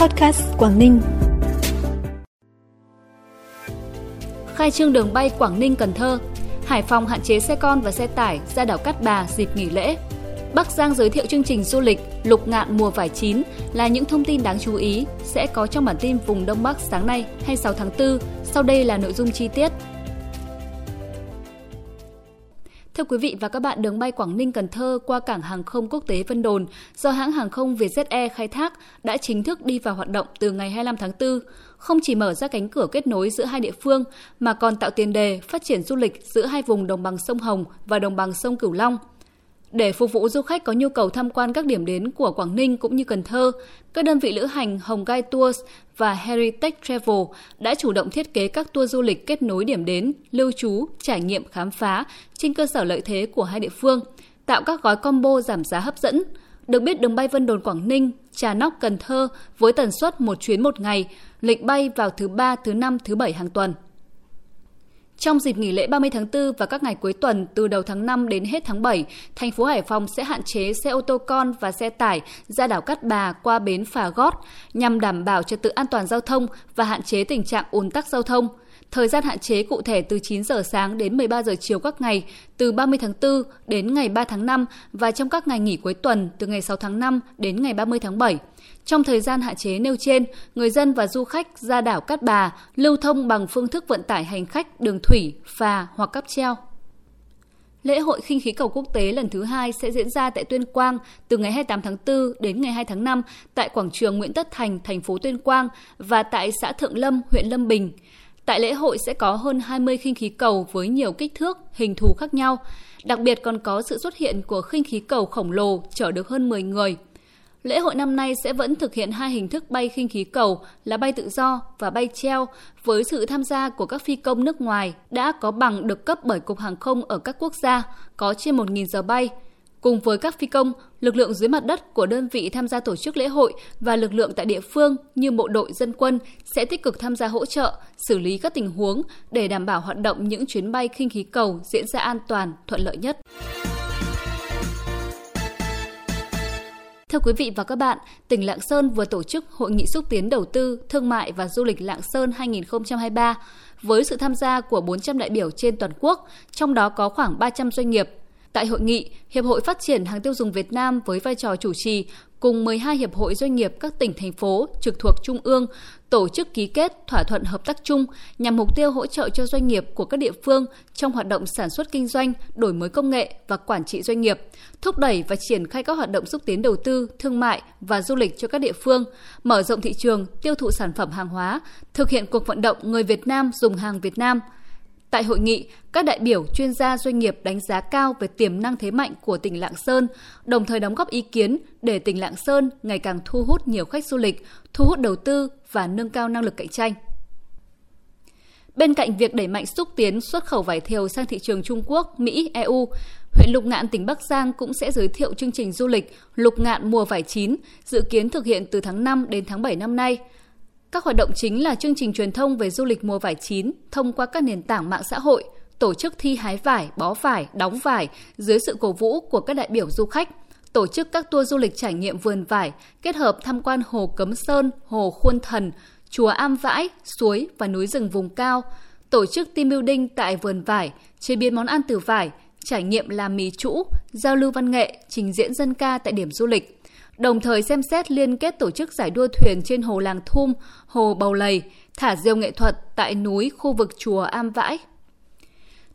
Podcast Quảng Ninh. Khai trương đường bay Quảng Ninh Cần Thơ, Hải Phòng hạn chế xe con và xe tải ra đảo Cát Bà dịp nghỉ lễ. Bắc Giang giới thiệu chương trình du lịch Lục ngạn mùa vải chín là những thông tin đáng chú ý sẽ có trong bản tin vùng Đông Bắc sáng nay 26 tháng 4. Sau đây là nội dung chi tiết. Thưa quý vị và các bạn, đường bay Quảng Ninh Cần Thơ qua cảng hàng không quốc tế Vân Đồn do hãng hàng không Vietjet Air khai thác đã chính thức đi vào hoạt động từ ngày 25 tháng 4, không chỉ mở ra cánh cửa kết nối giữa hai địa phương mà còn tạo tiền đề phát triển du lịch giữa hai vùng đồng bằng sông Hồng và đồng bằng sông Cửu Long – để phục vụ du khách có nhu cầu tham quan các điểm đến của Quảng Ninh cũng như Cần Thơ, các đơn vị lữ hành Hồng Gai Tours và Heritage Travel đã chủ động thiết kế các tour du lịch kết nối điểm đến, lưu trú, trải nghiệm khám phá trên cơ sở lợi thế của hai địa phương, tạo các gói combo giảm giá hấp dẫn. Được biết đường bay Vân Đồn Quảng Ninh, Trà Nóc Cần Thơ với tần suất một chuyến một ngày, lịch bay vào thứ ba, thứ năm, thứ bảy hàng tuần. Trong dịp nghỉ lễ 30 tháng 4 và các ngày cuối tuần từ đầu tháng 5 đến hết tháng 7, thành phố Hải Phòng sẽ hạn chế xe ô tô con và xe tải ra đảo Cát Bà qua bến Phà Gót nhằm đảm bảo trật tự an toàn giao thông và hạn chế tình trạng ùn tắc giao thông. Thời gian hạn chế cụ thể từ 9 giờ sáng đến 13 giờ chiều các ngày từ 30 tháng 4 đến ngày 3 tháng 5 và trong các ngày nghỉ cuối tuần từ ngày 6 tháng 5 đến ngày 30 tháng 7. Trong thời gian hạn chế nêu trên, người dân và du khách ra đảo Cát Bà lưu thông bằng phương thức vận tải hành khách đường thủy, phà hoặc cáp treo. Lễ hội khinh khí cầu quốc tế lần thứ hai sẽ diễn ra tại Tuyên Quang từ ngày 28 tháng 4 đến ngày 2 tháng 5 tại quảng trường Nguyễn Tất Thành, thành phố Tuyên Quang và tại xã Thượng Lâm, huyện Lâm Bình. Tại lễ hội sẽ có hơn 20 khinh khí cầu với nhiều kích thước, hình thù khác nhau. Đặc biệt còn có sự xuất hiện của khinh khí cầu khổng lồ chở được hơn 10 người – Lễ hội năm nay sẽ vẫn thực hiện hai hình thức bay khinh khí cầu là bay tự do và bay treo với sự tham gia của các phi công nước ngoài đã có bằng được cấp bởi Cục Hàng không ở các quốc gia, có trên 1.000 giờ bay. Cùng với các phi công, lực lượng dưới mặt đất của đơn vị tham gia tổ chức lễ hội và lực lượng tại địa phương như bộ đội dân quân sẽ tích cực tham gia hỗ trợ, xử lý các tình huống để đảm bảo hoạt động những chuyến bay khinh khí cầu diễn ra an toàn, thuận lợi nhất. Thưa quý vị và các bạn, tỉnh Lạng Sơn vừa tổ chức Hội nghị xúc tiến đầu tư, thương mại và du lịch Lạng Sơn 2023 với sự tham gia của 400 đại biểu trên toàn quốc, trong đó có khoảng 300 doanh nghiệp. Tại hội nghị, Hiệp hội Phát triển hàng tiêu dùng Việt Nam với vai trò chủ trì cùng 12 hiệp hội doanh nghiệp các tỉnh thành phố trực thuộc trung ương tổ chức ký kết thỏa thuận hợp tác chung nhằm mục tiêu hỗ trợ cho doanh nghiệp của các địa phương trong hoạt động sản xuất kinh doanh, đổi mới công nghệ và quản trị doanh nghiệp, thúc đẩy và triển khai các hoạt động xúc tiến đầu tư, thương mại và du lịch cho các địa phương, mở rộng thị trường, tiêu thụ sản phẩm hàng hóa, thực hiện cuộc vận động người Việt Nam dùng hàng Việt Nam – Tại hội nghị, các đại biểu chuyên gia doanh nghiệp đánh giá cao về tiềm năng thế mạnh của tỉnh Lạng Sơn, đồng thời đóng góp ý kiến để tỉnh Lạng Sơn ngày càng thu hút nhiều khách du lịch, thu hút đầu tư và nâng cao năng lực cạnh tranh. Bên cạnh việc đẩy mạnh xúc tiến xuất khẩu vải thiều sang thị trường Trung Quốc, Mỹ, EU, huyện Lục Ngạn, tỉnh Bắc Giang cũng sẽ giới thiệu chương trình du lịch Lục Ngạn mùa vải chín, dự kiến thực hiện từ tháng 5 đến tháng 7 năm nay – các hoạt động chính là chương trình truyền thông về du lịch mùa vải chín thông qua các nền tảng mạng xã hội, tổ chức thi hái vải, bó vải, đóng vải dưới sự cổ vũ của các đại biểu du khách, tổ chức các tour du lịch trải nghiệm vườn vải, kết hợp tham quan hồ Cấm Sơn, hồ Khuôn Thần, chùa Am Vãi, suối và núi rừng vùng cao, tổ chức team building tại vườn vải, chế biến món ăn từ vải, trải nghiệm làm mì trũ, giao lưu văn nghệ, trình diễn dân ca tại điểm du lịch đồng thời xem xét liên kết tổ chức giải đua thuyền trên hồ Làng Thum, hồ Bầu Lầy, thả diều nghệ thuật tại núi khu vực chùa Am Vãi.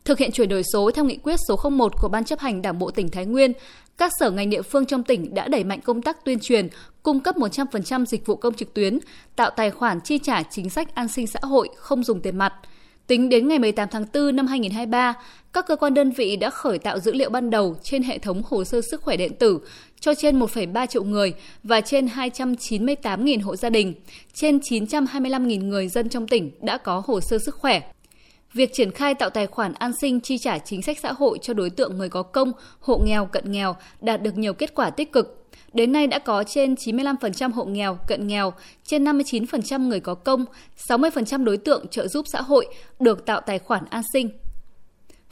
Thực hiện chuyển đổi số theo nghị quyết số 01 của Ban chấp hành Đảng bộ tỉnh Thái Nguyên, các sở ngành địa phương trong tỉnh đã đẩy mạnh công tác tuyên truyền, cung cấp 100% dịch vụ công trực tuyến, tạo tài khoản chi trả chính sách an sinh xã hội không dùng tiền mặt – Tính đến ngày 18 tháng 4 năm 2023, các cơ quan đơn vị đã khởi tạo dữ liệu ban đầu trên hệ thống hồ sơ sức khỏe điện tử cho trên 1,3 triệu người và trên 298.000 hộ gia đình, trên 925.000 người dân trong tỉnh đã có hồ sơ sức khỏe. Việc triển khai tạo tài khoản an sinh chi trả chính sách xã hội cho đối tượng người có công, hộ nghèo, cận nghèo đạt được nhiều kết quả tích cực. Đến nay đã có trên 95% hộ nghèo, cận nghèo, trên 59% người có công, 60% đối tượng trợ giúp xã hội được tạo tài khoản an sinh.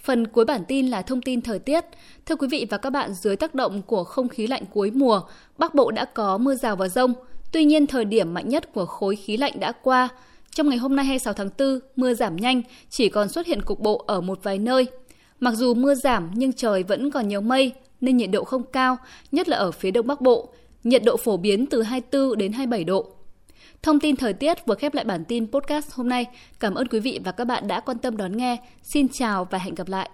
Phần cuối bản tin là thông tin thời tiết. Thưa quý vị và các bạn, dưới tác động của không khí lạnh cuối mùa, Bắc Bộ đã có mưa rào và rông. Tuy nhiên, thời điểm mạnh nhất của khối khí lạnh đã qua. Trong ngày hôm nay 26 tháng 4, mưa giảm nhanh, chỉ còn xuất hiện cục bộ ở một vài nơi. Mặc dù mưa giảm nhưng trời vẫn còn nhiều mây nên nhiệt độ không cao, nhất là ở phía đông bắc bộ. Nhiệt độ phổ biến từ 24 đến 27 độ. Thông tin thời tiết vừa khép lại bản tin podcast hôm nay. Cảm ơn quý vị và các bạn đã quan tâm đón nghe. Xin chào và hẹn gặp lại.